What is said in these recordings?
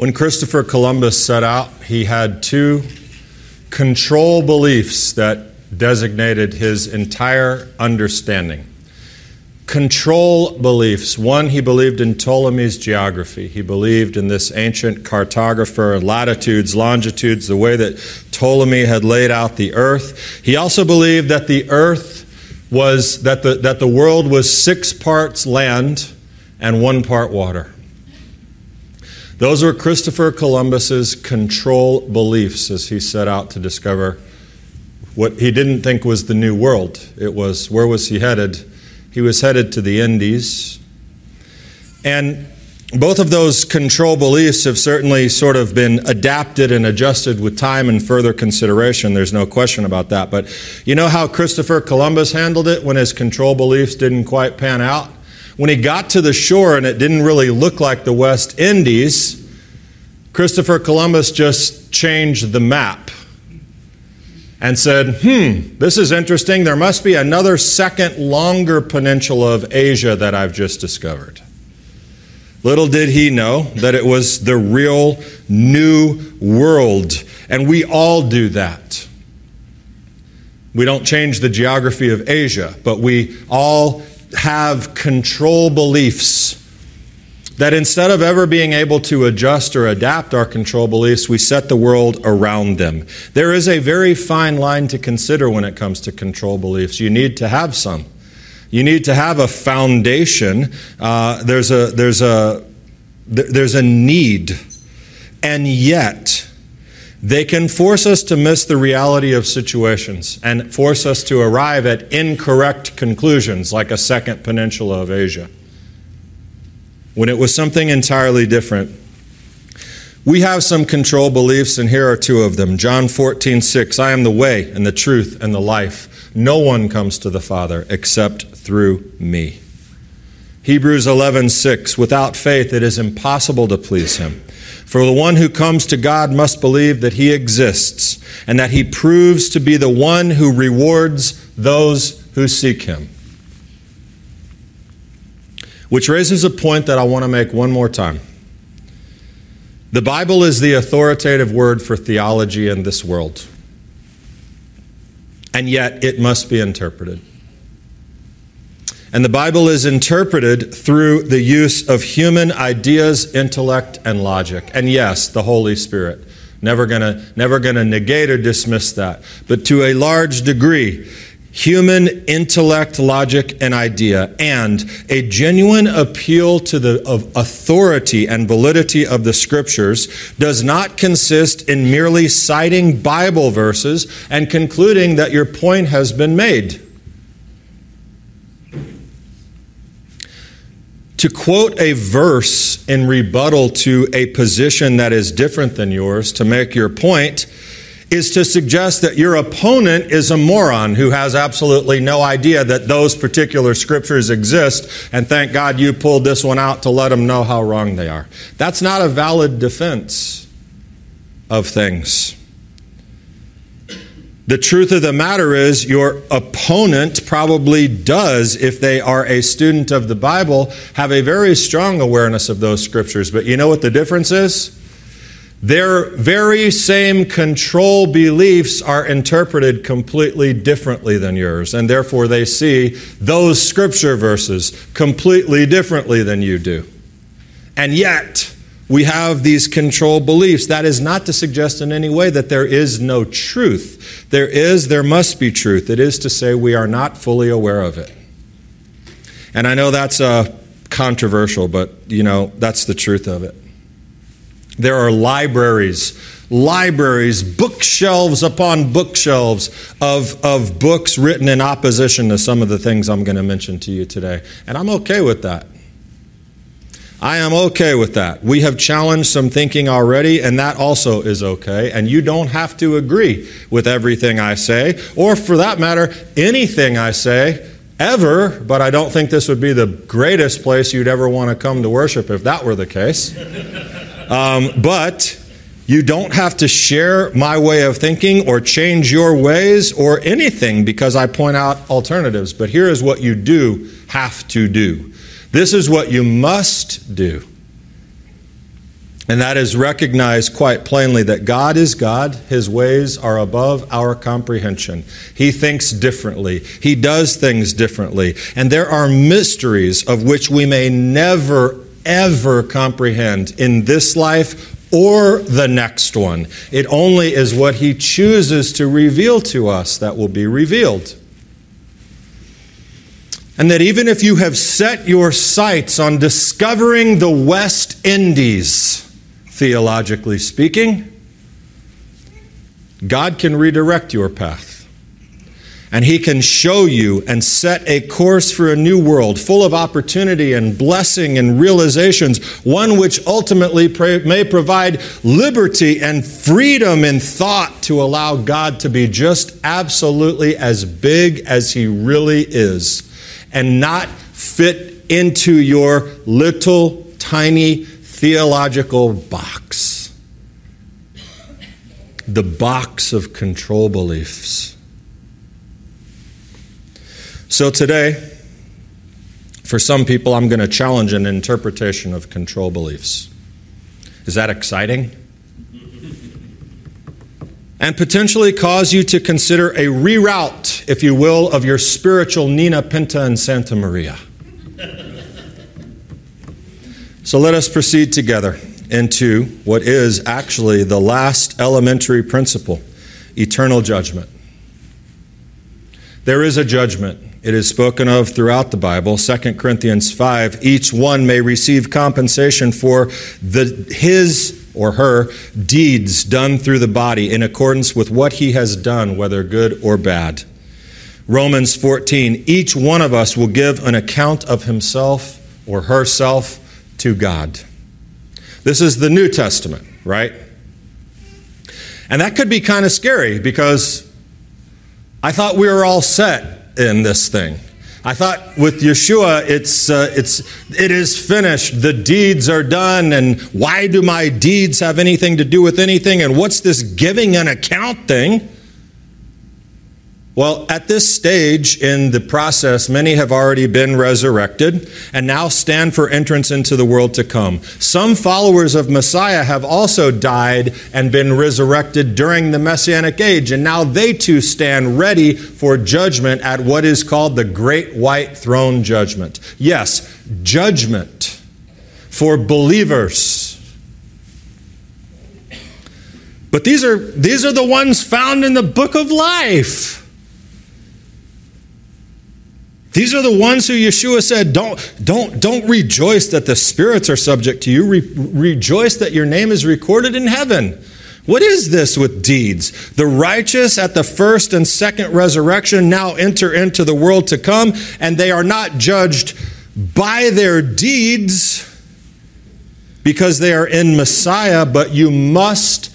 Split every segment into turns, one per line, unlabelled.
When Christopher Columbus set out, he had two control beliefs that designated his entire understanding. Control beliefs. One, he believed in Ptolemy's geography. He believed in this ancient cartographer, latitudes, longitudes, the way that Ptolemy had laid out the earth. He also believed that the earth was, that the, that the world was six parts land and one part water. Those were Christopher Columbus's control beliefs as he set out to discover what he didn't think was the new world. It was where was he headed? He was headed to the Indies. And both of those control beliefs have certainly sort of been adapted and adjusted with time and further consideration. There's no question about that. But you know how Christopher Columbus handled it when his control beliefs didn't quite pan out? When he got to the shore and it didn't really look like the West Indies, Christopher Columbus just changed the map and said, hmm, this is interesting. There must be another second longer peninsula of Asia that I've just discovered. Little did he know that it was the real new world. And we all do that. We don't change the geography of Asia, but we all have control beliefs that instead of ever being able to adjust or adapt our control beliefs, we set the world around them. There is a very fine line to consider when it comes to control beliefs. You need to have some. You need to have a foundation. Uh, there's a there's a there's a need, and yet they can force us to miss the reality of situations and force us to arrive at incorrect conclusions, like a second peninsula of Asia, when it was something entirely different. We have some control beliefs, and here are two of them. John 14, 6. I am the way and the truth and the life. No one comes to the Father except through me. Hebrews 11, 6. Without faith, it is impossible to please him. For the one who comes to God must believe that he exists and that he proves to be the one who rewards those who seek him. Which raises a point that I want to make one more time. The Bible is the authoritative word for theology in this world, and yet it must be interpreted. And the Bible is interpreted through the use of human ideas, intellect, and logic. And yes, the Holy Spirit. Never gonna, never gonna negate or dismiss that. But to a large degree, human intellect, logic, and idea, and a genuine appeal to the authority and validity of the scriptures does not consist in merely citing Bible verses and concluding that your point has been made. To quote a verse in rebuttal to a position that is different than yours to make your point is to suggest that your opponent is a moron who has absolutely no idea that those particular scriptures exist, and thank God you pulled this one out to let them know how wrong they are. That's not a valid defense of things. The truth of the matter is, your opponent probably does, if they are a student of the Bible, have a very strong awareness of those scriptures. But you know what the difference is? Their very same control beliefs are interpreted completely differently than yours, and therefore they see those scripture verses completely differently than you do. And yet, we have these control beliefs. That is not to suggest in any way that there is no truth. There is, there must be truth. It is to say we are not fully aware of it. And I know that's uh, controversial, but you know, that's the truth of it. There are libraries, libraries, bookshelves upon bookshelves of, of books written in opposition to some of the things I'm going to mention to you today. And I'm okay with that. I am okay with that. We have challenged some thinking already, and that also is okay. And you don't have to agree with everything I say, or for that matter, anything I say ever, but I don't think this would be the greatest place you'd ever want to come to worship if that were the case. Um, but you don't have to share my way of thinking or change your ways or anything because I point out alternatives. But here is what you do have to do this is what you must do. And that is recognized quite plainly that God is God. His ways are above our comprehension. He thinks differently. He does things differently. And there are mysteries of which we may never, ever comprehend in this life or the next one. It only is what He chooses to reveal to us that will be revealed. And that even if you have set your sights on discovering the West Indies, theologically speaking, God can redirect your path. And He can show you and set a course for a new world full of opportunity and blessing and realizations, one which ultimately may provide liberty and freedom in thought to allow God to be just absolutely as big as He really is and not fit into your little tiny theological box the box of control beliefs. So today, for some people, I'm going to challenge an interpretation of control beliefs. Is that exciting? And potentially cause you to consider a reroute, if you will, of your spiritual Nina Pinta and Santa Maria. So let us proceed together into what is actually the last elementary principle eternal judgment. There is a judgment. It is spoken of throughout the Bible. 2 Corinthians 5 each one may receive compensation for the, his or her deeds done through the body in accordance with what he has done, whether good or bad. Romans 14 each one of us will give an account of himself or herself to God. This is the New Testament, right? And that could be kind of scary because I thought we were all set in this thing. I thought with Yeshua, it's, uh, it's, it is finished. The deeds are done. And why do my deeds have anything to do with anything? And what's this giving an account thing? Well, at this stage in the process, many have already been resurrected and now stand for entrance into the world to come. Some followers of Messiah have also died and been resurrected during the Messianic age, and now they too stand ready for judgment at what is called the Great White Throne Judgment. Yes, judgment for believers. But these are, these are the ones found in the book of life. These are the ones who Yeshua said, don't, don't, don't rejoice that the spirits are subject to you. Re- rejoice that your name is recorded in heaven. What is this with deeds? The righteous at the first and second resurrection now enter into the world to come, and they are not judged by their deeds because they are in Messiah, but you must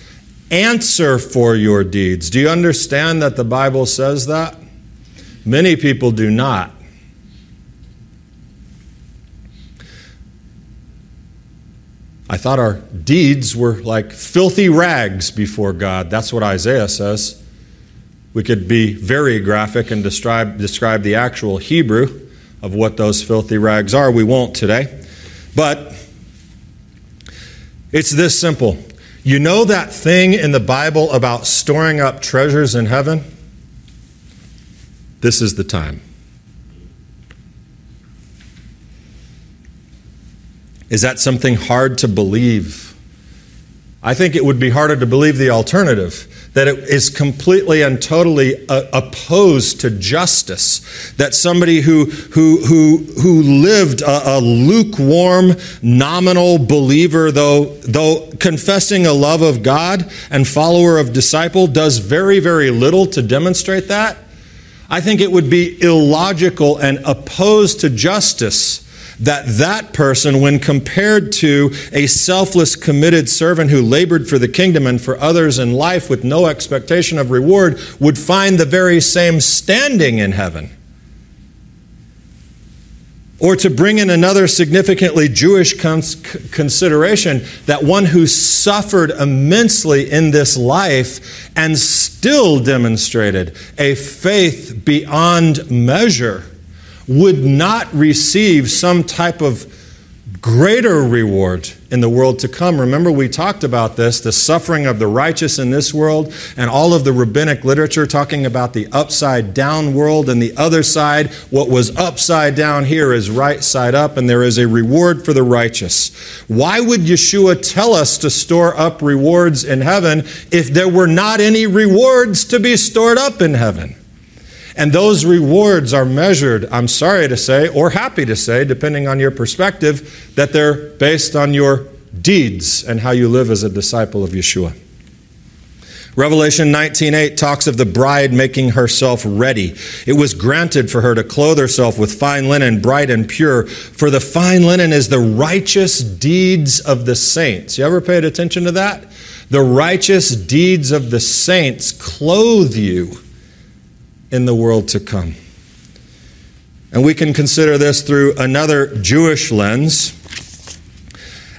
answer for your deeds. Do you understand that the Bible says that? Many people do not. I thought our deeds were like filthy rags before God. That's what Isaiah says. We could be very graphic and describe, describe the actual Hebrew of what those filthy rags are. We won't today. But it's this simple. You know that thing in the Bible about storing up treasures in heaven? This is the time. Is that something hard to believe? I think it would be harder to believe the alternative that it is completely and totally uh, opposed to justice. That somebody who, who, who, who lived a, a, lukewarm, nominal believer, though, though confessing a love of God and follower of disciple, does very, very little to demonstrate that. I think it would be illogical and opposed to justice that that person, when compared to a selfless, committed servant who labored for the kingdom and for others in life with no expectation of reward, would find the very same standing in heaven. Or to bring in another significantly Jewish cons- consideration, that one who suffered immensely in this life and still demonstrated a faith beyond measure would not receive some type of greater reward in the world to come. Remember, we talked about this the suffering of the righteous in this world, and all of the rabbinic literature talking about the upside down world and the other side. What was upside down here is right side up, and there is a reward for the righteous. Why would Yeshua tell us to store up rewards in heaven if there were not any rewards to be stored up in heaven? And those rewards are measured, I'm sorry to say, or happy to say, depending on your perspective, that they're based on your deeds and how you live as a disciple of Yeshua. Revelation 19:8 talks of the bride making herself ready. It was granted for her to clothe herself with fine linen, bright and pure, for the fine linen is the righteous deeds of the saints. You ever paid attention to that? The righteous deeds of the saints clothe you in the world to come. And we can consider this through another Jewish lens.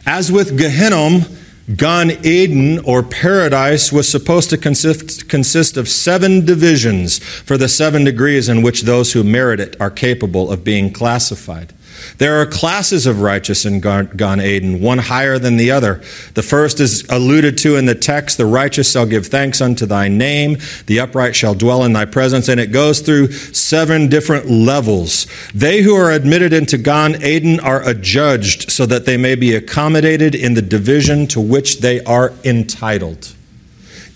As with Gehinnom, Gan Eden or paradise was supposed to consist, consist of seven divisions for the seven degrees in which those who merit it are capable of being classified. There are classes of righteous in Gan Eden, one higher than the other. The first is alluded to in the text the righteous shall give thanks unto thy name, the upright shall dwell in thy presence. And it goes through seven different levels. They who are admitted into Gan Eden are adjudged so that they may be accommodated in the division to which they are entitled.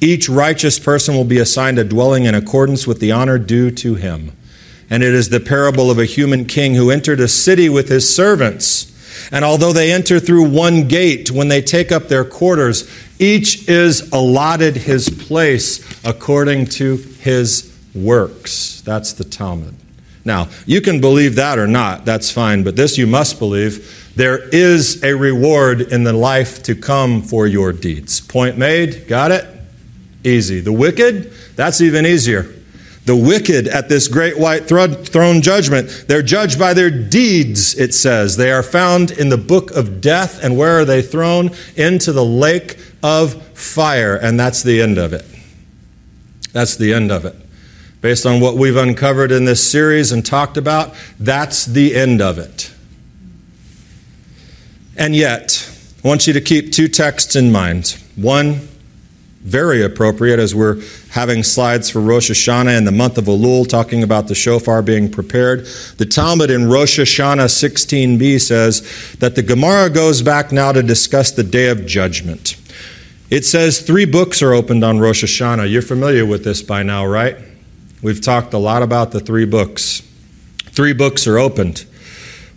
Each righteous person will be assigned a dwelling in accordance with the honor due to him. And it is the parable of a human king who entered a city with his servants. And although they enter through one gate, when they take up their quarters, each is allotted his place according to his works. That's the Talmud. Now, you can believe that or not, that's fine, but this you must believe. There is a reward in the life to come for your deeds. Point made, got it? Easy. The wicked, that's even easier. The wicked at this great white throne judgment, they're judged by their deeds, it says. They are found in the book of death, and where are they thrown? Into the lake of fire, and that's the end of it. That's the end of it. Based on what we've uncovered in this series and talked about, that's the end of it. And yet, I want you to keep two texts in mind. One, very appropriate as we're having slides for Rosh Hashanah in the month of Elul talking about the shofar being prepared. The Talmud in Rosh Hashanah 16b says that the Gemara goes back now to discuss the day of judgment. It says three books are opened on Rosh Hashanah. You're familiar with this by now, right? We've talked a lot about the three books. Three books are opened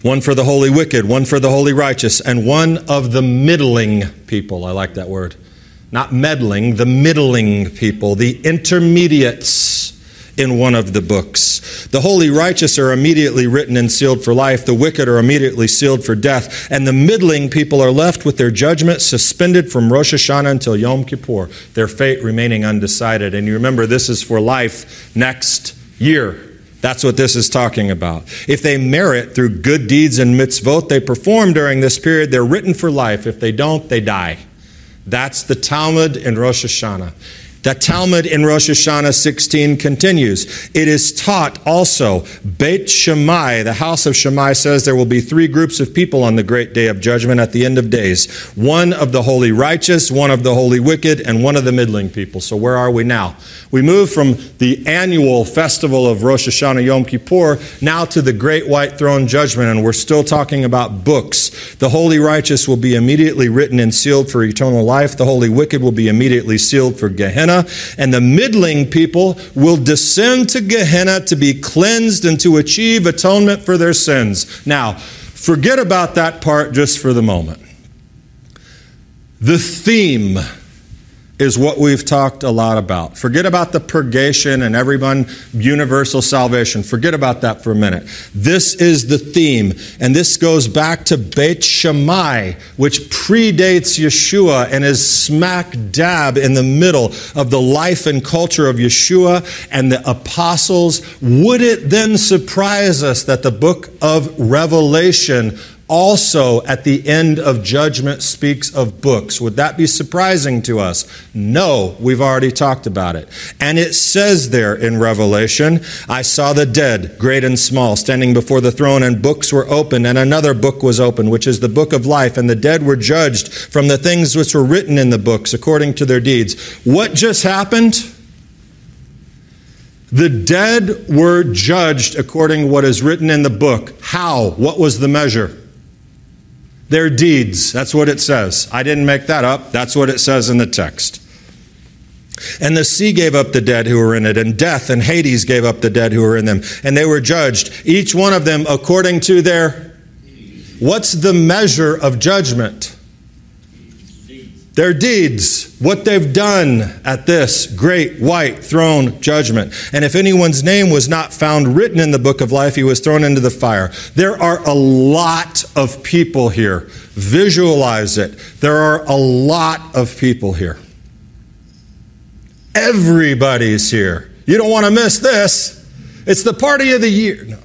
one for the holy wicked, one for the holy righteous, and one of the middling people. I like that word not meddling, the middling people, the intermediates in one of the books. The holy righteous are immediately written and sealed for life, the wicked are immediately sealed for death, and the middling people are left with their judgment suspended from Rosh Hashanah until Yom Kippur, their fate remaining undecided. And you remember, this is for life next year. That's what this is talking about. If they merit through good deeds and mitzvot they perform during this period, they're written for life. If they don't, they die. That's the Talmud in Rosh Hashanah. The Talmud in Rosh Hashanah 16 continues. It is taught also, Beit Shammai, the house of Shammai says there will be three groups of people on the great day of judgment at the end of days one of the holy righteous, one of the holy wicked, and one of the middling people. So where are we now? We move from the annual festival of Rosh Hashanah Yom Kippur now to the great white throne judgment, and we're still talking about books. The holy righteous will be immediately written and sealed for eternal life, the holy wicked will be immediately sealed for Gehenna and the middling people will descend to Gehenna to be cleansed and to achieve atonement for their sins. Now, forget about that part just for the moment. The theme is what we've talked a lot about. Forget about the purgation and everyone universal salvation. Forget about that for a minute. This is the theme, and this goes back to Beit Shammai, which predates Yeshua and is smack dab in the middle of the life and culture of Yeshua and the apostles. Would it then surprise us that the book of Revelation also at the end of judgment speaks of books. Would that be surprising to us? No, we've already talked about it. And it says there in Revelation, I saw the dead, great and small, standing before the throne, and books were opened, and another book was opened, which is the book of life, and the dead were judged from the things which were written in the books according to their deeds. What just happened? The dead were judged according to what is written in the book. How? What was the measure? Their deeds. That's what it says. I didn't make that up. That's what it says in the text. And the sea gave up the dead who were in it, and death and Hades gave up the dead who were in them. And they were judged, each one of them according to their. What's the measure of judgment? Their deeds, what they've done at this great white throne judgment. And if anyone's name was not found written in the book of life, he was thrown into the fire. There are a lot of people here. Visualize it. There are a lot of people here. Everybody's here. You don't want to miss this. It's the party of the year. No.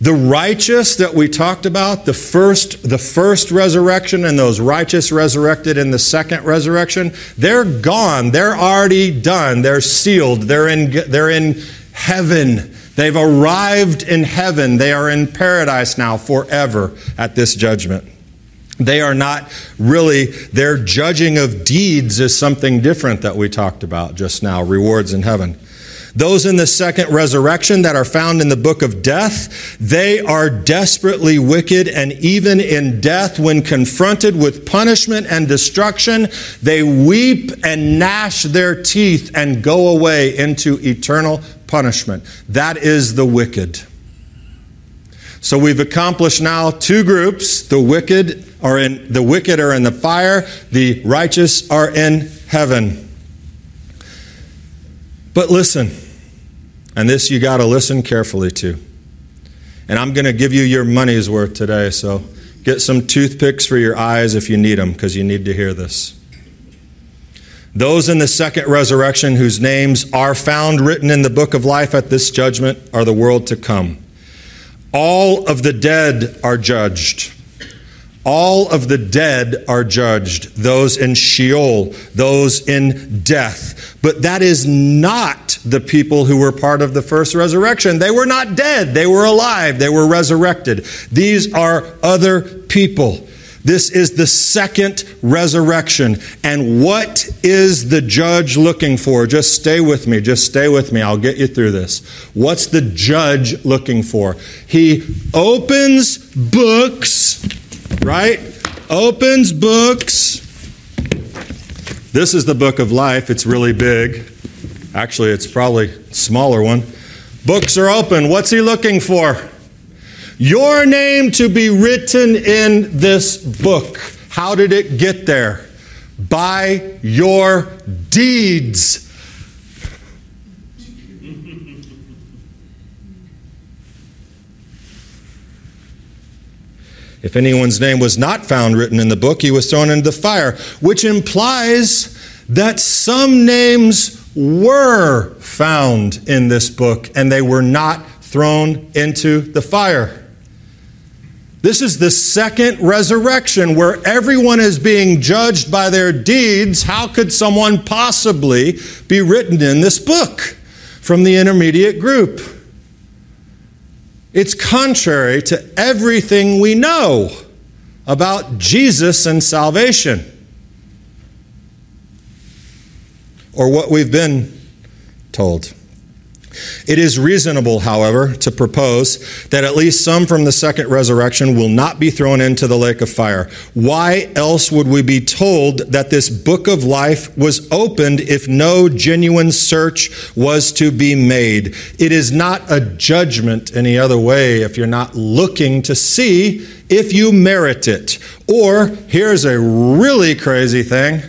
The righteous that we talked about, the first, the first resurrection and those righteous resurrected in the second resurrection, they're gone. They're already done. They're sealed. They're in, they're in heaven. They've arrived in heaven. They are in paradise now forever at this judgment. They are not really, their judging of deeds is something different that we talked about just now rewards in heaven. Those in the second resurrection that are found in the book of death, they are desperately wicked, and even in death, when confronted with punishment and destruction, they weep and gnash their teeth and go away into eternal punishment. That is the wicked. So we've accomplished now two groups. The wicked are in the wicked are in the fire, the righteous are in heaven. But listen, and this you got to listen carefully to. And I'm going to give you your money's worth today, so get some toothpicks for your eyes if you need them, because you need to hear this. Those in the second resurrection whose names are found written in the book of life at this judgment are the world to come. All of the dead are judged. All of the dead are judged, those in Sheol, those in death. But that is not the people who were part of the first resurrection. They were not dead, they were alive, they were resurrected. These are other people. This is the second resurrection. And what is the judge looking for? Just stay with me. Just stay with me. I'll get you through this. What's the judge looking for? He opens books, right? Opens books this is the book of life. It's really big. Actually, it's probably smaller one. Books are open. What's he looking for? Your name to be written in this book. How did it get there? By your deeds. If anyone's name was not found written in the book, he was thrown into the fire, which implies that some names were found in this book and they were not thrown into the fire. This is the second resurrection where everyone is being judged by their deeds. How could someone possibly be written in this book from the intermediate group? It's contrary to everything we know about Jesus and salvation, or what we've been told. It is reasonable, however, to propose that at least some from the second resurrection will not be thrown into the lake of fire. Why else would we be told that this book of life was opened if no genuine search was to be made? It is not a judgment any other way if you're not looking to see if you merit it. Or, here's a really crazy thing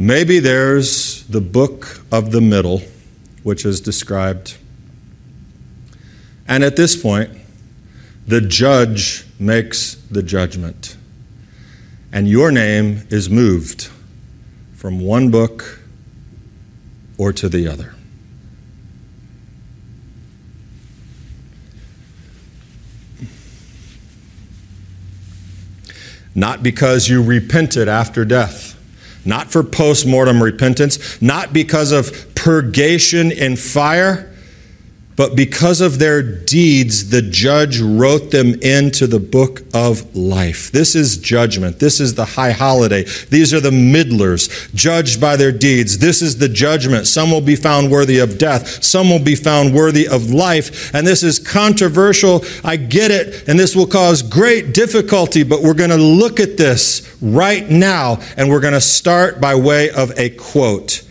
Maybe there's the book of the middle, which is described. And at this point, the judge makes the judgment. And your name is moved from one book or to the other. Not because you repented after death not for post mortem repentance, not because of purgation in fire but because of their deeds, the judge wrote them into the book of life. This is judgment. This is the high holiday. These are the middlers, judged by their deeds. This is the judgment. Some will be found worthy of death, some will be found worthy of life. And this is controversial. I get it. And this will cause great difficulty, but we're going to look at this right now. And we're going to start by way of a quote.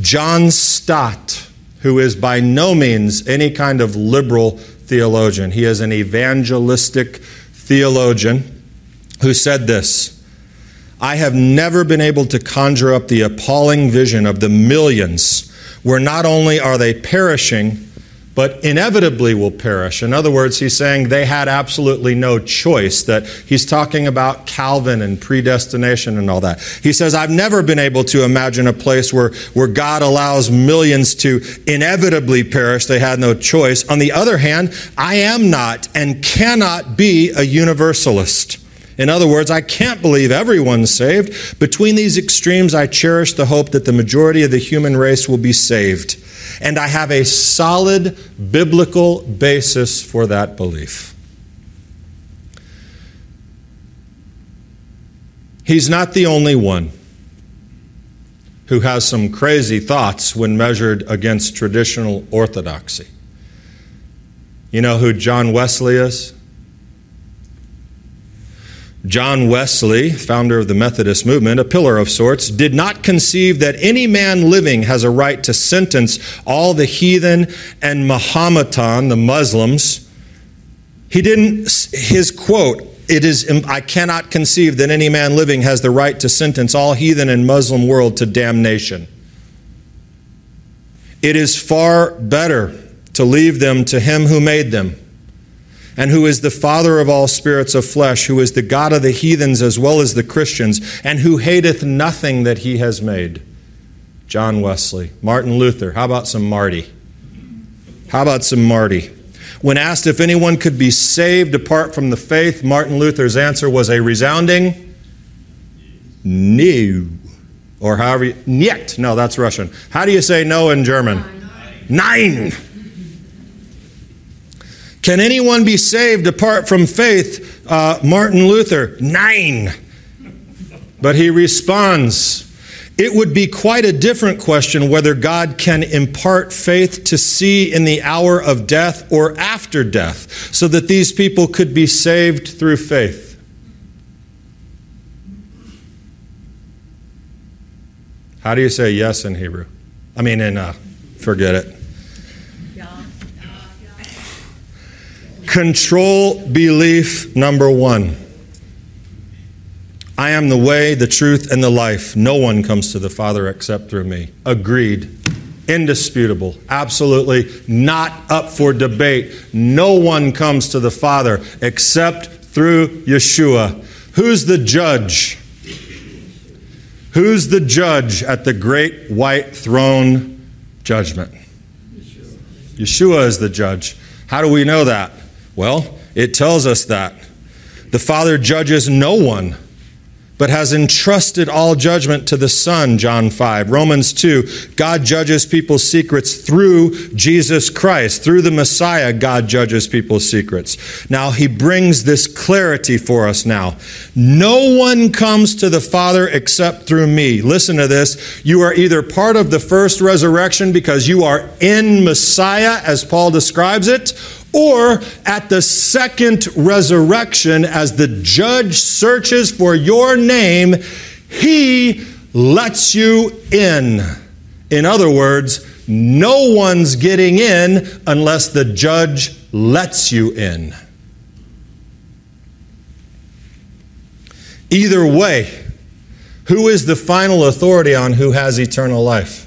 John Stott who is by no means any kind of liberal theologian. He is an evangelistic theologian who said this I have never been able to conjure up the appalling vision of the millions where not only are they perishing, but inevitably will perish. In other words, he's saying they had absolutely no choice, that he's talking about Calvin and predestination and all that. He says, I've never been able to imagine a place where, where God allows millions to inevitably perish. They had no choice. On the other hand, I am not and cannot be a universalist. In other words, I can't believe everyone's saved. Between these extremes, I cherish the hope that the majority of the human race will be saved and I have a solid biblical basis for that belief. He's not the only one who has some crazy thoughts when measured against traditional orthodoxy. You know who John Wesley is? John Wesley, founder of the Methodist movement, a pillar of sorts, did not conceive that any man living has a right to sentence all the heathen and Mahometan, the Muslims. He didn't, his quote, it is, I cannot conceive that any man living has the right to sentence all heathen and Muslim world to damnation. It is far better to leave them to him who made them and who is the Father of all spirits of flesh, who is the God of the heathens as well as the Christians, and who hateth nothing that he has made. John Wesley. Martin Luther. How about some Marty? How about some Marty? When asked if anyone could be saved apart from the faith, Martin Luther's answer was a resounding no. Or however, you, niet. No, that's Russian. How do you say no in German? Nein. Nein. Can anyone be saved apart from faith? Uh, Martin Luther, nein. But he responds, it would be quite a different question whether God can impart faith to see in the hour of death or after death, so that these people could be saved through faith. How do you say yes in Hebrew? I mean, in, uh, forget it. Control belief number one. I am the way, the truth, and the life. No one comes to the Father except through me. Agreed. Indisputable. Absolutely not up for debate. No one comes to the Father except through Yeshua. Who's the judge? Who's the judge at the great white throne judgment? Yeshua is the judge. How do we know that? Well, it tells us that. The Father judges no one, but has entrusted all judgment to the Son, John 5. Romans 2, God judges people's secrets through Jesus Christ. Through the Messiah, God judges people's secrets. Now, he brings this clarity for us now. No one comes to the Father except through me. Listen to this. You are either part of the first resurrection because you are in Messiah, as Paul describes it, or at the second resurrection, as the judge searches for your name, he lets you in. In other words, no one's getting in unless the judge lets you in. Either way, who is the final authority on who has eternal life?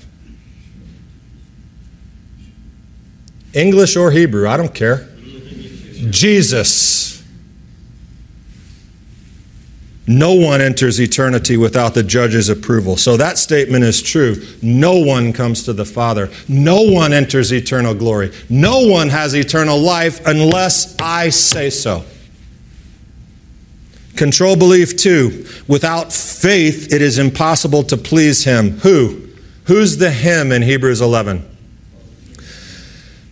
English or Hebrew, I don't care. Jesus. No one enters eternity without the judge's approval. So that statement is true. No one comes to the Father. No one enters eternal glory. No one has eternal life unless I say so. Control belief two. Without faith, it is impossible to please him. Who? Who's the him in Hebrews 11?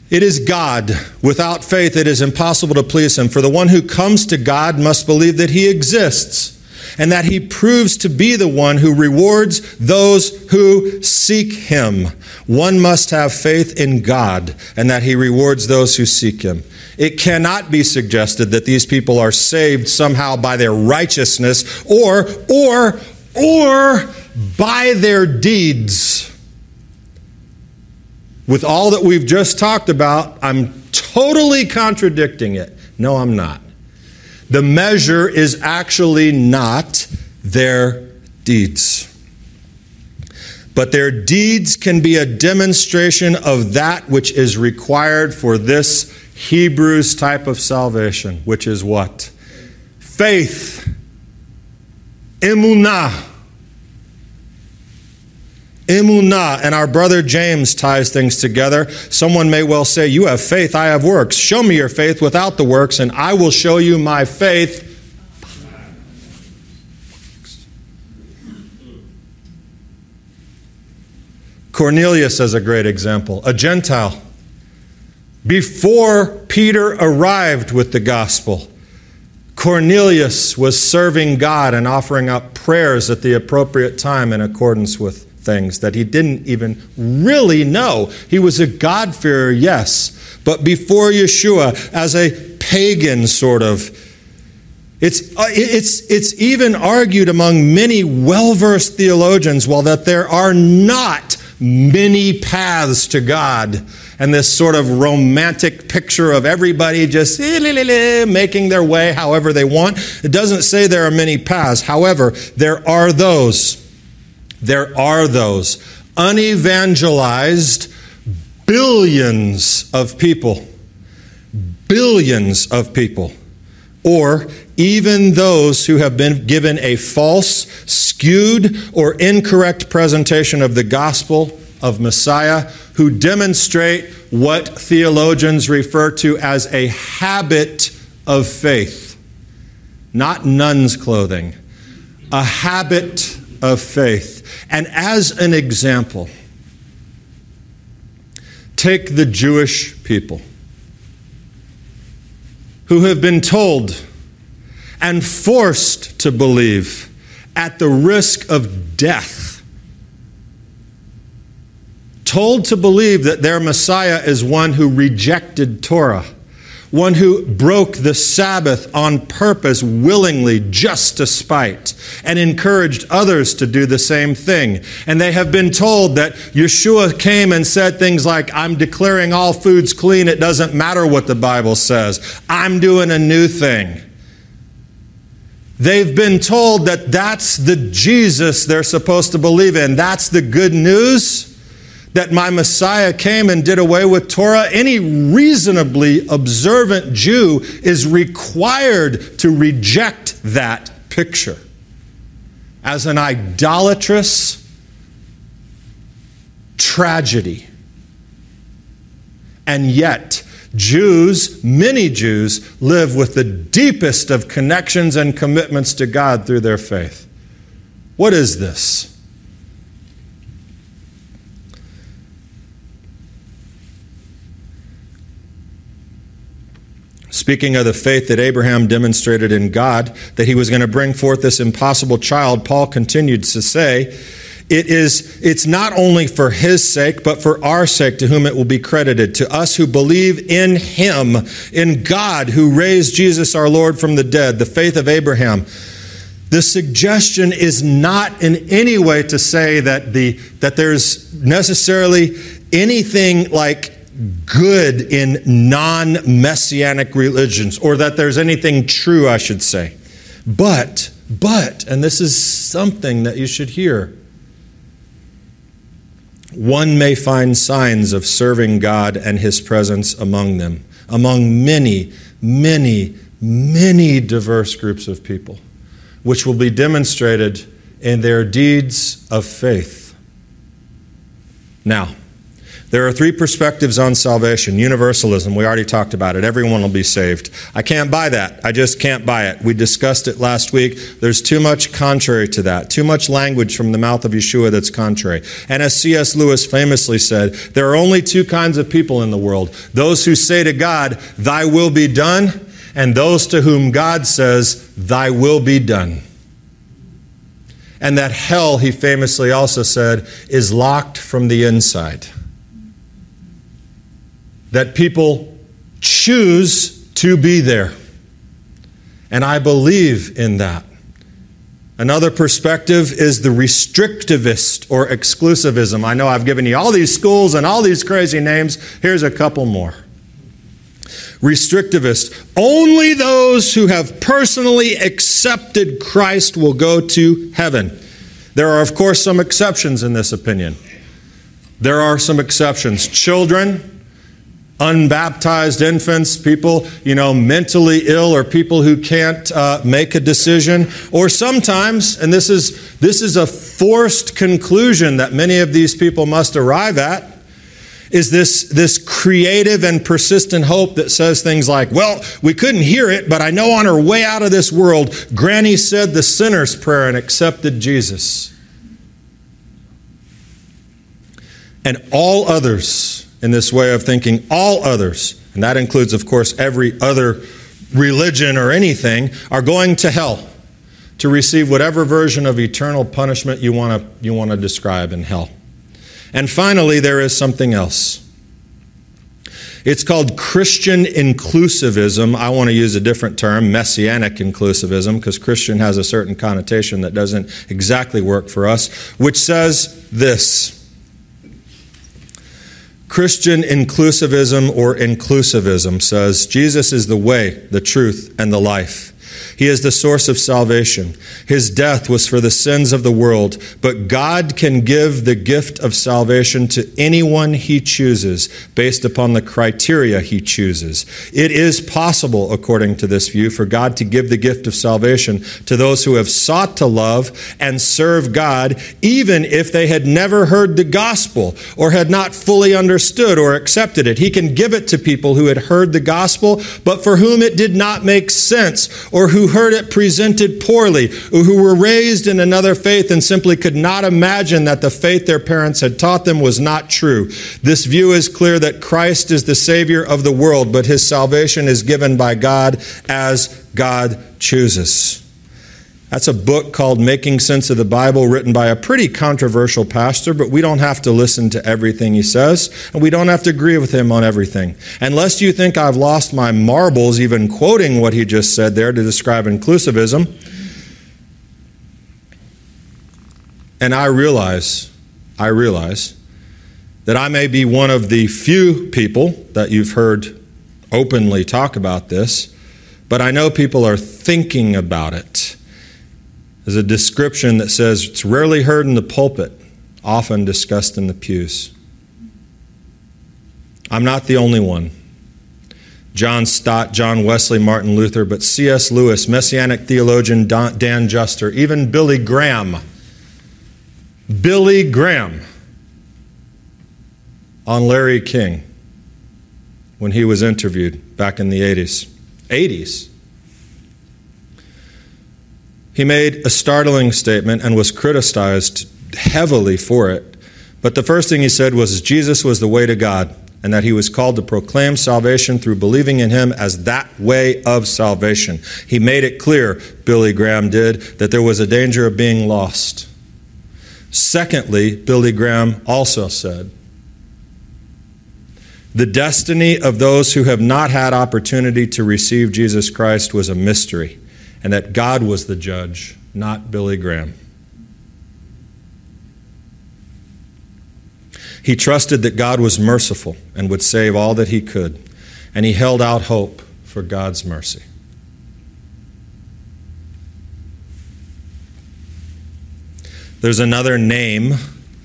It is God. Without faith, it is impossible to please him. For the one who comes to God must believe that he exists and that he proves to be the one who rewards those who seek him. One must have faith in God and that he rewards those who seek him. It cannot be suggested that these people are saved somehow by their righteousness or or or by their deeds. With all that we've just talked about, I'm totally contradicting it. No, I'm not. The measure is actually not their deeds. But their deeds can be a demonstration of that which is required for this Hebrews type of salvation, which is what? Faith. Emunah. Emunah, and our brother James ties things together. Someone may well say, You have faith, I have works. Show me your faith without the works, and I will show you my faith. Cornelius is a great example, a Gentile. Before Peter arrived with the gospel, Cornelius was serving God and offering up prayers at the appropriate time in accordance with things that he didn't even really know. He was a God-fearer, yes, but before Yeshua, as a pagan sort of. It's, uh, it's, it's even argued among many well versed theologians, well, that there are not many paths to God. And this sort of romantic picture of everybody just making their way however they want. It doesn't say there are many paths. However, there are those there are those unevangelized billions of people, billions of people, or even those who have been given a false, skewed, or incorrect presentation of the gospel of Messiah, who demonstrate what theologians refer to as a habit of faith, not nun's clothing, a habit of faith. And as an example, take the Jewish people who have been told and forced to believe at the risk of death, told to believe that their Messiah is one who rejected Torah one who broke the Sabbath on purpose, willingly, just to spite, and encouraged others to do the same thing. And they have been told that Yeshua came and said things like, I'm declaring all foods clean, it doesn't matter what the Bible says, I'm doing a new thing. They've been told that that's the Jesus they're supposed to believe in. That's the good news that my Messiah came and did away with Torah, any reasonably observant Jew is required to reject that picture as an idolatrous tragedy. And yet, Jews, many Jews, live with the deepest of connections and commitments to God through their faith. What is this? Speaking of the faith that Abraham demonstrated in God, that he was going to bring forth this impossible child, Paul continued to say, it is it's not only for his sake but for our sake to whom it will be credited to us who believe in him in God who raised Jesus our Lord from the dead. The faith of Abraham. The suggestion is not in any way to say that the that there's necessarily anything like good in non messianic religions, or that there's anything true, I should say. But, but, and this is something that you should hear, one may find signs of serving God and His presence among them, among many, many, many diverse groups of people, which will be demonstrated in their deeds of faith. Now, There are three perspectives on salvation. Universalism, we already talked about it. Everyone will be saved. I can't buy that. I just can't buy it. We discussed it last week. There's too much contrary to that, too much language from the mouth of Yeshua that's contrary. And as C.S. Lewis famously said, there are only two kinds of people in the world those who say to God, Thy will be done, and those to whom God says, Thy will be done. And that hell, he famously also said, is locked from the inside that people choose to be there. And I believe in that. Another perspective is the restrictivist or exclusivism. I know I've given you all these schools and all these crazy names. Here's a couple more. Restrictivist. Only those who have personally accepted Christ will go to heaven. There are, of course, some exceptions in this opinion. There are some exceptions. Children, unbaptized infants, people, you know, mentally ill or people who can't uh, make a decision. Or sometimes, and this is, this is a forced conclusion that many of these people must arrive at, is this, this creative and persistent hope that says things like, well, we couldn't hear it, but I know on her way out of this world, Granny said the sinner's prayer and accepted Jesus. And all others in this way of thinking, all others, and that includes, of course, every other religion or anything, are going to hell to receive whatever version of eternal punishment you want to you want to describe in hell. And finally, there is something else. It's called Christian inclusivism. I want to use a different term, messianic inclusivism, because Christian has a certain connotation that doesn't exactly work for us, which says this Christian inclusivism or inclusivism says Jesus is the way, the truth, and the life. He is the source of salvation. His death was for the sins of the world, but God can give the gift of salvation to anyone He chooses based upon the criteria He chooses. It is possible, according to this view, for God to give the gift of salvation to those who have sought to love and serve God, even if they had never heard the gospel or had not fully understood or accepted it. He can give it to people who had heard the gospel, but for whom it did not make sense or who heard it presented poorly, or who were raised in another faith and simply could not imagine that the faith their parents had taught them was not true. This view is clear that Christ is the Savior of the world, but his salvation is given by God as God chooses. That's a book called Making Sense of the Bible, written by a pretty controversial pastor, but we don't have to listen to everything he says, and we don't have to agree with him on everything. Unless you think I've lost my marbles even quoting what he just said there to describe inclusivism. And I realize, I realize that I may be one of the few people that you've heard openly talk about this, but I know people are thinking about it is a description that says it's rarely heard in the pulpit, often discussed in the pews. I'm not the only one. John Stott, John Wesley, Martin Luther, but C.S. Lewis, Messianic theologian Dan Juster, even Billy Graham. Billy Graham on Larry King when he was interviewed back in the 80s. 80s. He made a startling statement and was criticized heavily for it. But the first thing he said was Jesus was the way to God and that he was called to proclaim salvation through believing in him as that way of salvation. He made it clear, Billy Graham did, that there was a danger of being lost. Secondly, Billy Graham also said, the destiny of those who have not had opportunity to receive Jesus Christ was a mystery and that God was the judge, not Billy Graham. He trusted that God was merciful and would save all that he could, and he held out hope for God's mercy. There's another name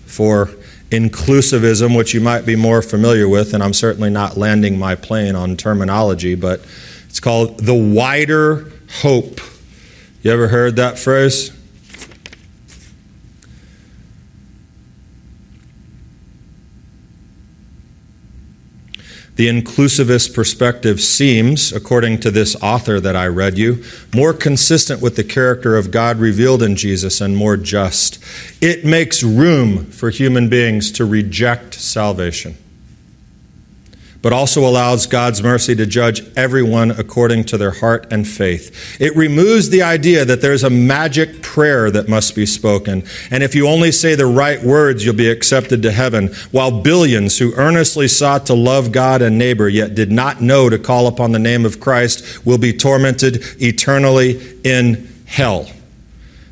for inclusivism, which you might be more familiar with, and I'm certainly not landing my plane on terminology, but it's called the wider hope. You ever heard that phrase? The inclusivist perspective seems, according to this author that I read you, more consistent with the character of God revealed in Jesus and more just. It makes room for human beings to reject salvation but also allows God's mercy to judge everyone according to their heart and faith. It removes the idea that there's a magic prayer that must be spoken, and if you only say the right words, you'll be accepted to heaven, while billions who earnestly sought to love God and neighbor yet did not know to call upon the name of Christ will be tormented eternally in hell.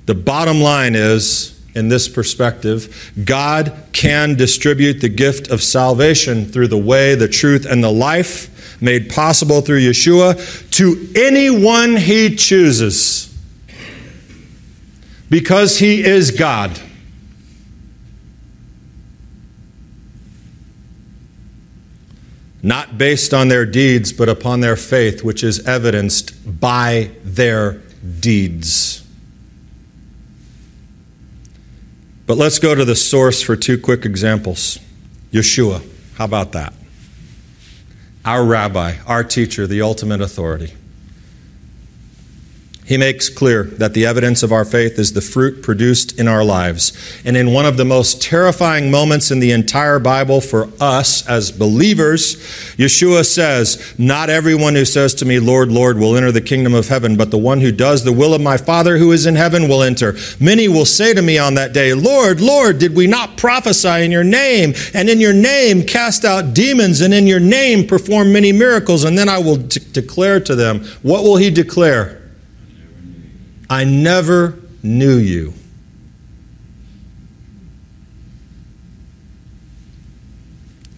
The bottom line is, in this perspective, God can distribute the gift of salvation through the way, the truth, and the life made possible through Yeshua to anyone he chooses because he is God. Not based on their deeds, but upon their faith, which is evidenced by their deeds. But let's go to the source for two quick examples Yeshua. How about that? Our rabbi, our teacher, the ultimate authority. He makes clear that the evidence of our faith is the fruit produced in our lives. And in one of the most terrifying moments in the entire Bible for us as believers, Yeshua says, Not everyone who says to me, Lord, Lord, will enter the kingdom of heaven, but the one who does the will of my Father who is in heaven will enter. Many will say to me on that day, Lord, Lord, did we not prophesy in your name, and in your name cast out demons, and in your name perform many miracles? And then I will d- declare to them, What will he declare? I never knew you.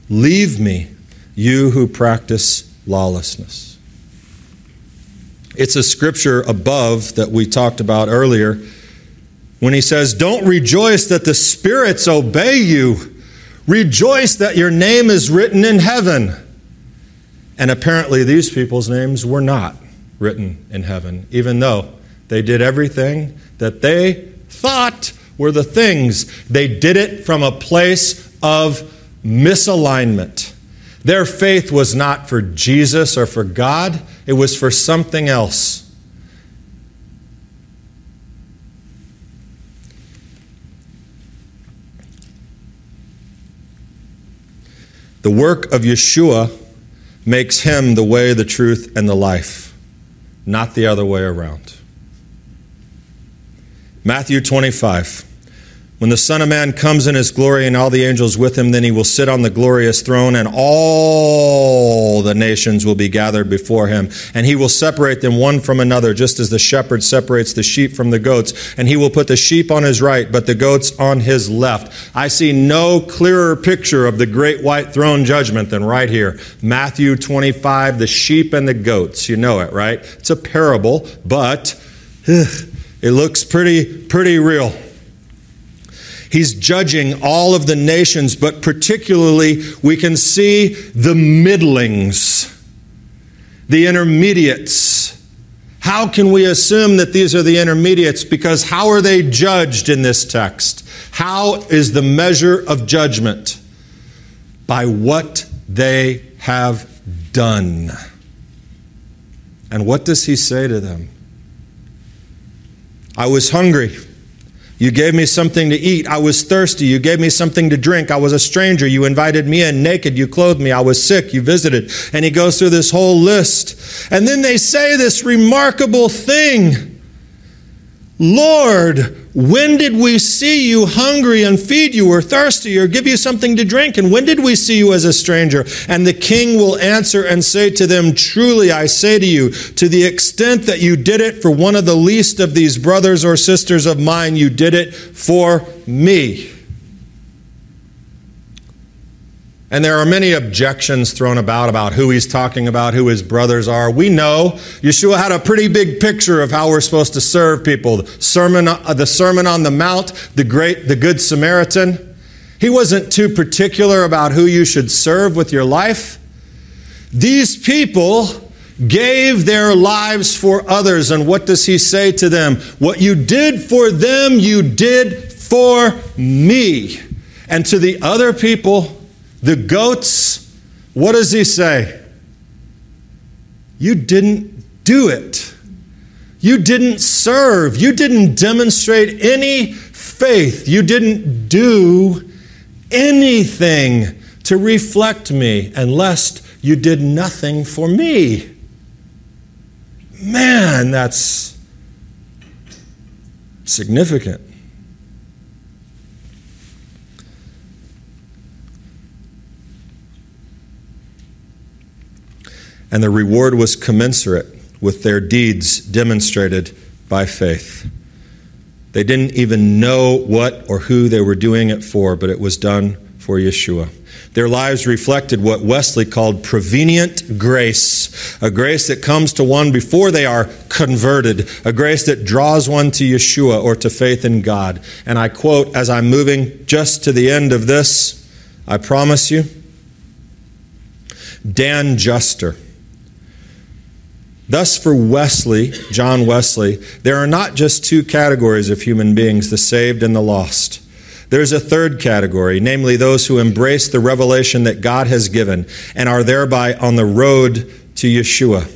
Leave me, you who practice lawlessness. It's a scripture above that we talked about earlier when he says, Don't rejoice that the spirits obey you, rejoice that your name is written in heaven. And apparently, these people's names were not written in heaven, even though they did everything that they thought were the things. They did it from a place of misalignment. Their faith was not for Jesus or for God, it was for something else. The work of Yeshua makes him the way, the truth, and the life, not the other way around. Matthew 25. When the Son of Man comes in his glory and all the angels with him, then he will sit on the glorious throne, and all the nations will be gathered before him. And he will separate them one from another, just as the shepherd separates the sheep from the goats. And he will put the sheep on his right, but the goats on his left. I see no clearer picture of the great white throne judgment than right here. Matthew 25, the sheep and the goats. You know it, right? It's a parable, but. Ugh, it looks pretty, pretty real. He's judging all of the nations, but particularly we can see the middlings, the intermediates. How can we assume that these are the intermediates? Because how are they judged in this text? How is the measure of judgment? By what they have done. And what does he say to them? I was hungry. You gave me something to eat. I was thirsty. You gave me something to drink. I was a stranger. You invited me in naked. You clothed me. I was sick. You visited. And he goes through this whole list. And then they say this remarkable thing Lord, when did we see you hungry and feed you, or thirsty, or give you something to drink? And when did we see you as a stranger? And the king will answer and say to them, Truly I say to you, to the extent that you did it for one of the least of these brothers or sisters of mine, you did it for me. And there are many objections thrown about about who he's talking about, who his brothers are. We know Yeshua had a pretty big picture of how we're supposed to serve people. The Sermon, uh, the Sermon on the Mount, the great, the Good Samaritan. He wasn't too particular about who you should serve with your life. These people gave their lives for others. And what does he say to them? What you did for them, you did for me. And to the other people, the goats, what does he say? You didn't do it. You didn't serve. You didn't demonstrate any faith. You didn't do anything to reflect me, and lest you did nothing for me. Man, that's significant. And the reward was commensurate with their deeds demonstrated by faith. They didn't even know what or who they were doing it for, but it was done for Yeshua. Their lives reflected what Wesley called prevenient grace, a grace that comes to one before they are converted, a grace that draws one to Yeshua or to faith in God. And I quote as I'm moving just to the end of this, I promise you, Dan Juster. Thus, for Wesley, John Wesley, there are not just two categories of human beings, the saved and the lost. There's a third category, namely those who embrace the revelation that God has given and are thereby on the road to Yeshua.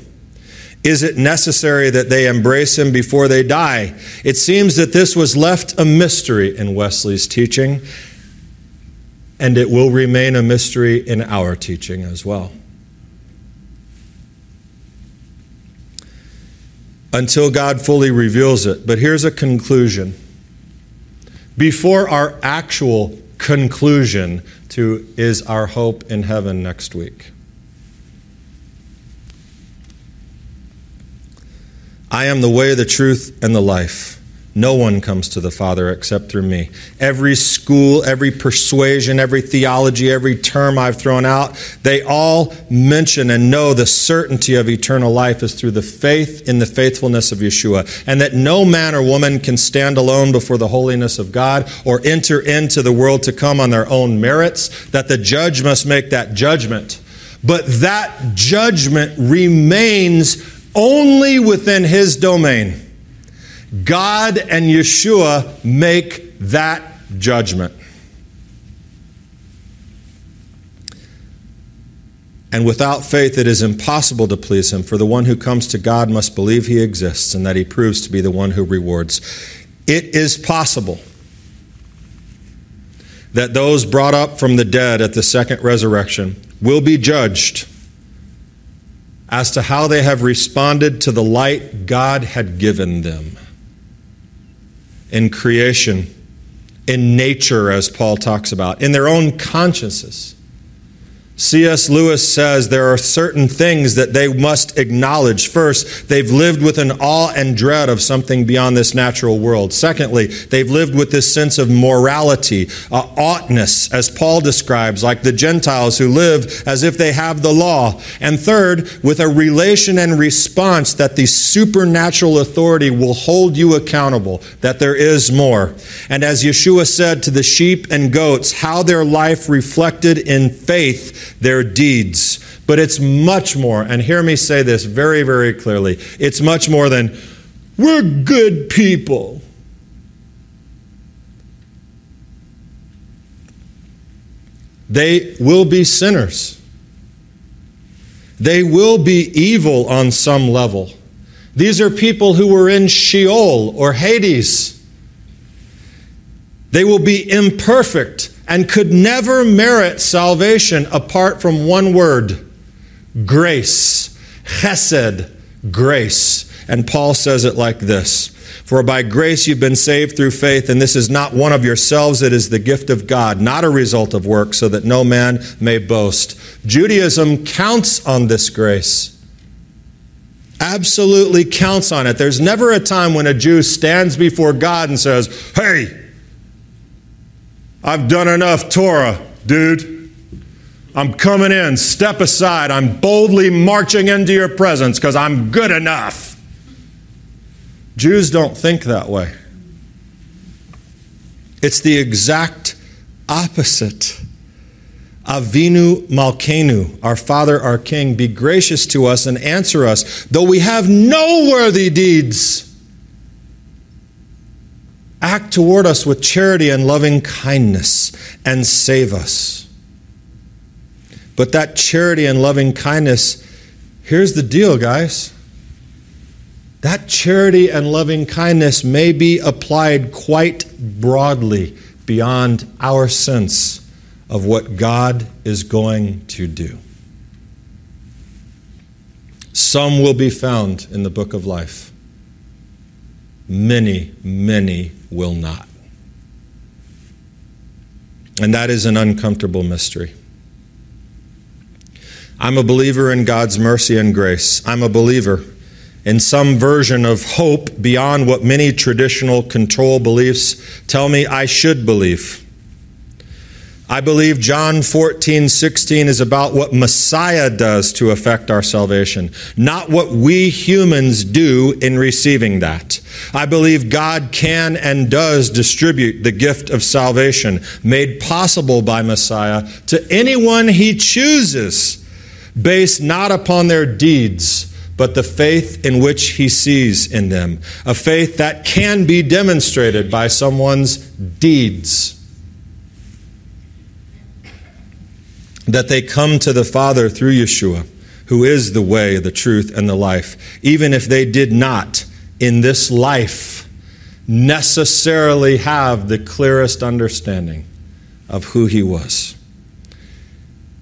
Is it necessary that they embrace him before they die? It seems that this was left a mystery in Wesley's teaching, and it will remain a mystery in our teaching as well. Until God fully reveals it. But here's a conclusion before our actual conclusion to is our hope in heaven next week. I am the way, the truth, and the life. No one comes to the Father except through me. Every school, every persuasion, every theology, every term I've thrown out, they all mention and know the certainty of eternal life is through the faith in the faithfulness of Yeshua, and that no man or woman can stand alone before the holiness of God or enter into the world to come on their own merits, that the judge must make that judgment. But that judgment remains only within his domain. God and Yeshua make that judgment. And without faith, it is impossible to please him, for the one who comes to God must believe he exists and that he proves to be the one who rewards. It is possible that those brought up from the dead at the second resurrection will be judged as to how they have responded to the light God had given them in creation, in nature, as Paul talks about, in their own consciences. C.S. Lewis says there are certain things that they must acknowledge. First, they've lived with an awe and dread of something beyond this natural world. Secondly, they've lived with this sense of morality, uh, oughtness, as Paul describes, like the Gentiles who live as if they have the law. And third, with a relation and response that the supernatural authority will hold you accountable, that there is more. And as Yeshua said to the sheep and goats, how their life reflected in faith their deeds. But it's much more, and hear me say this very, very clearly it's much more than we're good people. They will be sinners. They will be evil on some level. These are people who were in Sheol or Hades. They will be imperfect and could never merit salvation apart from one word grace. Chesed, grace. And Paul says it like this For by grace you've been saved through faith, and this is not one of yourselves, it is the gift of God, not a result of work, so that no man may boast. Judaism counts on this grace. Absolutely counts on it. There's never a time when a Jew stands before God and says, Hey, I've done enough Torah, dude. I'm coming in. Step aside. I'm boldly marching into your presence because I'm good enough. Jews don't think that way. It's the exact opposite. Avinu Malkenu, our Father, our King, be gracious to us and answer us, though we have no worthy deeds act toward us with charity and loving kindness and save us. But that charity and loving kindness, here's the deal, guys. That charity and loving kindness may be applied quite broadly beyond our sense of what God is going to do. Some will be found in the book of life. Many, many will not. And that is an uncomfortable mystery. I'm a believer in God's mercy and grace. I'm a believer in some version of hope beyond what many traditional control beliefs tell me I should believe. I believe John 14, 16 is about what Messiah does to affect our salvation, not what we humans do in receiving that. I believe God can and does distribute the gift of salvation made possible by Messiah to anyone he chooses, based not upon their deeds, but the faith in which he sees in them, a faith that can be demonstrated by someone's deeds. that they come to the Father through Yeshua, who is the way, the truth, and the life, even if they did not in this life necessarily have the clearest understanding of who he was.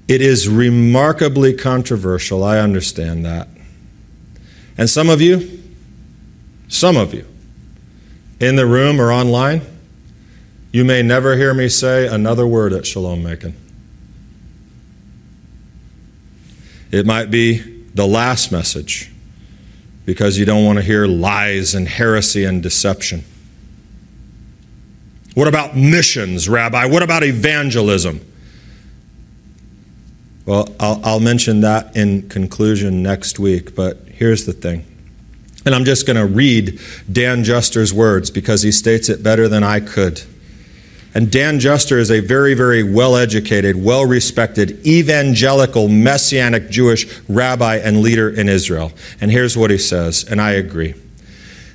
It is remarkably controversial, I understand that. And some of you, some of you, in the room or online, you may never hear me say another word at Shalom Macon. It might be the last message because you don't want to hear lies and heresy and deception. What about missions, Rabbi? What about evangelism? Well, I'll, I'll, mention that in conclusion next week, but here's the thing. And I'm just going to read Dan Juster's words because he states it better than I could. And Dan Juster is a very, very well educated, well respected, evangelical, messianic Jewish rabbi and leader in Israel. And here's what he says, and I agree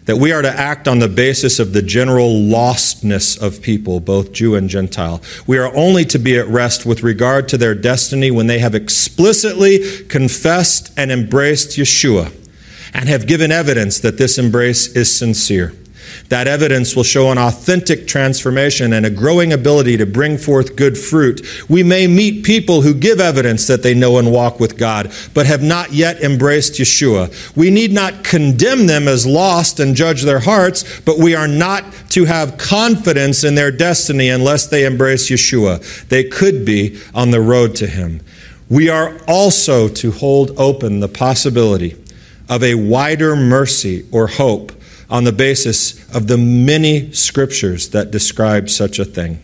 that we are to act on the basis of the general lostness of people, both Jew and Gentile. We are only to be at rest with regard to their destiny when they have explicitly confessed and embraced Yeshua and have given evidence that this embrace is sincere. That evidence will show an authentic transformation and a growing ability to bring forth good fruit. We may meet people who give evidence that they know and walk with God, but have not yet embraced Yeshua. We need not condemn them as lost and judge their hearts, but we are not to have confidence in their destiny unless they embrace Yeshua. They could be on the road to Him. We are also to hold open the possibility of a wider mercy or hope on the basis of the many scriptures that describe such a thing.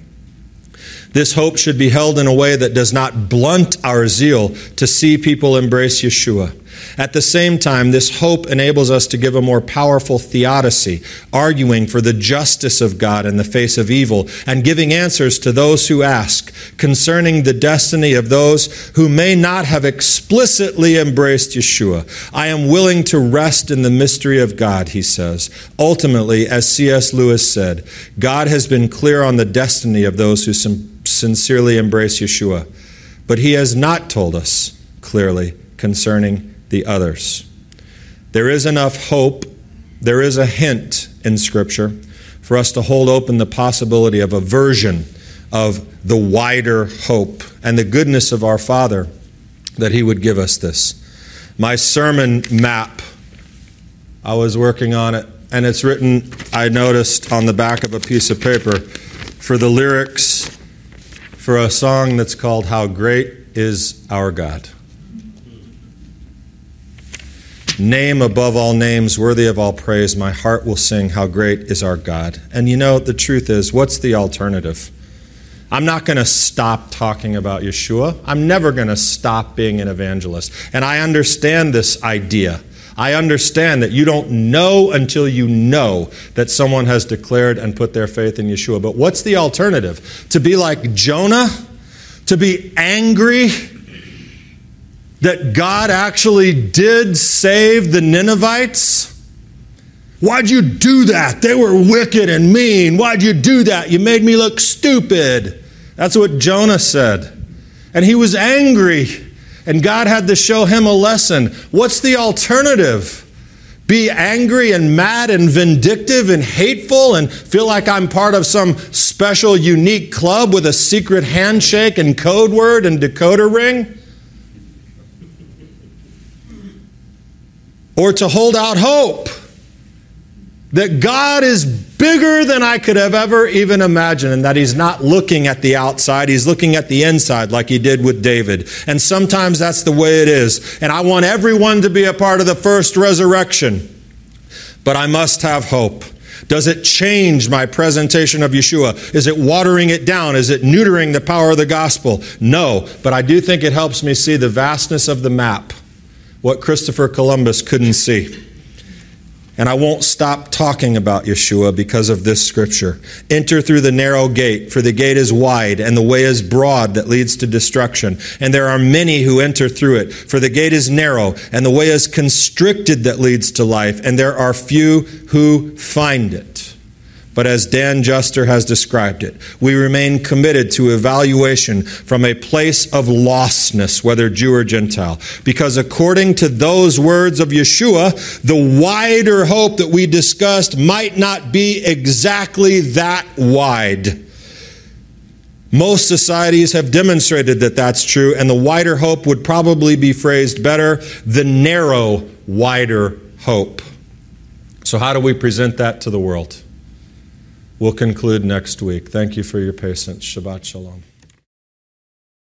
This hope should be held in a way that does not blunt our zeal to see people embrace Yeshua. At the same time, this hope enables us to give a more powerful theodicy, arguing for the justice of God in the face of evil and giving answers to those who ask concerning the destiny of those who may not have explicitly embraced Yeshua. I am willing to rest in the mystery of God, he says. Ultimately, as C.S. Lewis said, God has been clear on the destiny of those who sincerely embrace Yeshua, but he has not told us clearly concerning the others. There is enough hope, there is a hint in Scripture for us to hold open the possibility of a version of the wider hope and the goodness of our Father that He would give us this. My sermon map, I was working on it, and it's written, I noticed, on the back of a piece of paper for the lyrics for a song that's called How Great is Our God name above all names, worthy of all praise, my heart will sing, How great is our God. And you know, the truth is, what's the alternative? I'm not going to stop talking about Yeshua. I'm never going to stop being an evangelist. And I understand this idea. I understand that you don't know until you know that someone has declared and put their faith in Yeshua. But what's the alternative? To be like Jonah? To be angry? That God actually did save the Ninevites? Why'd you do that? They were wicked and mean. Why'd you do that? You made me look stupid. That's what Jonah said. And he was angry. And God had to show him a lesson. What's the alternative? Be angry and mad and vindictive and hateful and feel like I'm part of some special, unique club with a secret handshake and code word and decoder ring? Or to hold out hope that God is bigger than I could have ever even imagined, and that He's not looking at the outside, He's looking at the inside, like He did with David. And sometimes that's the way it is. And I want everyone to be a part of the first resurrection, but I must have hope. Does it change my presentation of Yeshua? Is it watering it down? Is it neutering the power of the gospel? No, but I do think it helps me see the vastness of the map, what Christopher Columbus couldn't see. And I won't stop talking about Yeshua because of this scripture. Enter through the narrow gate, for the gate is wide and the way is broad that leads to destruction. And there are many who enter through it, for the gate is narrow and the way is constricted that leads to life, and there are few who find it. But as Dan Juster has described it, we remain committed to evaluation from a place of lostness, whether Jew or Gentile. Because according to those words of Yeshua, the wider hope that we discussed might not be exactly that wide. Most societies have demonstrated that that's true, and the wider hope would probably be phrased better the narrow, wider hope. So, how do we present that to the world? We'll conclude next week. Thank you for your patience. Shabbat Shalom.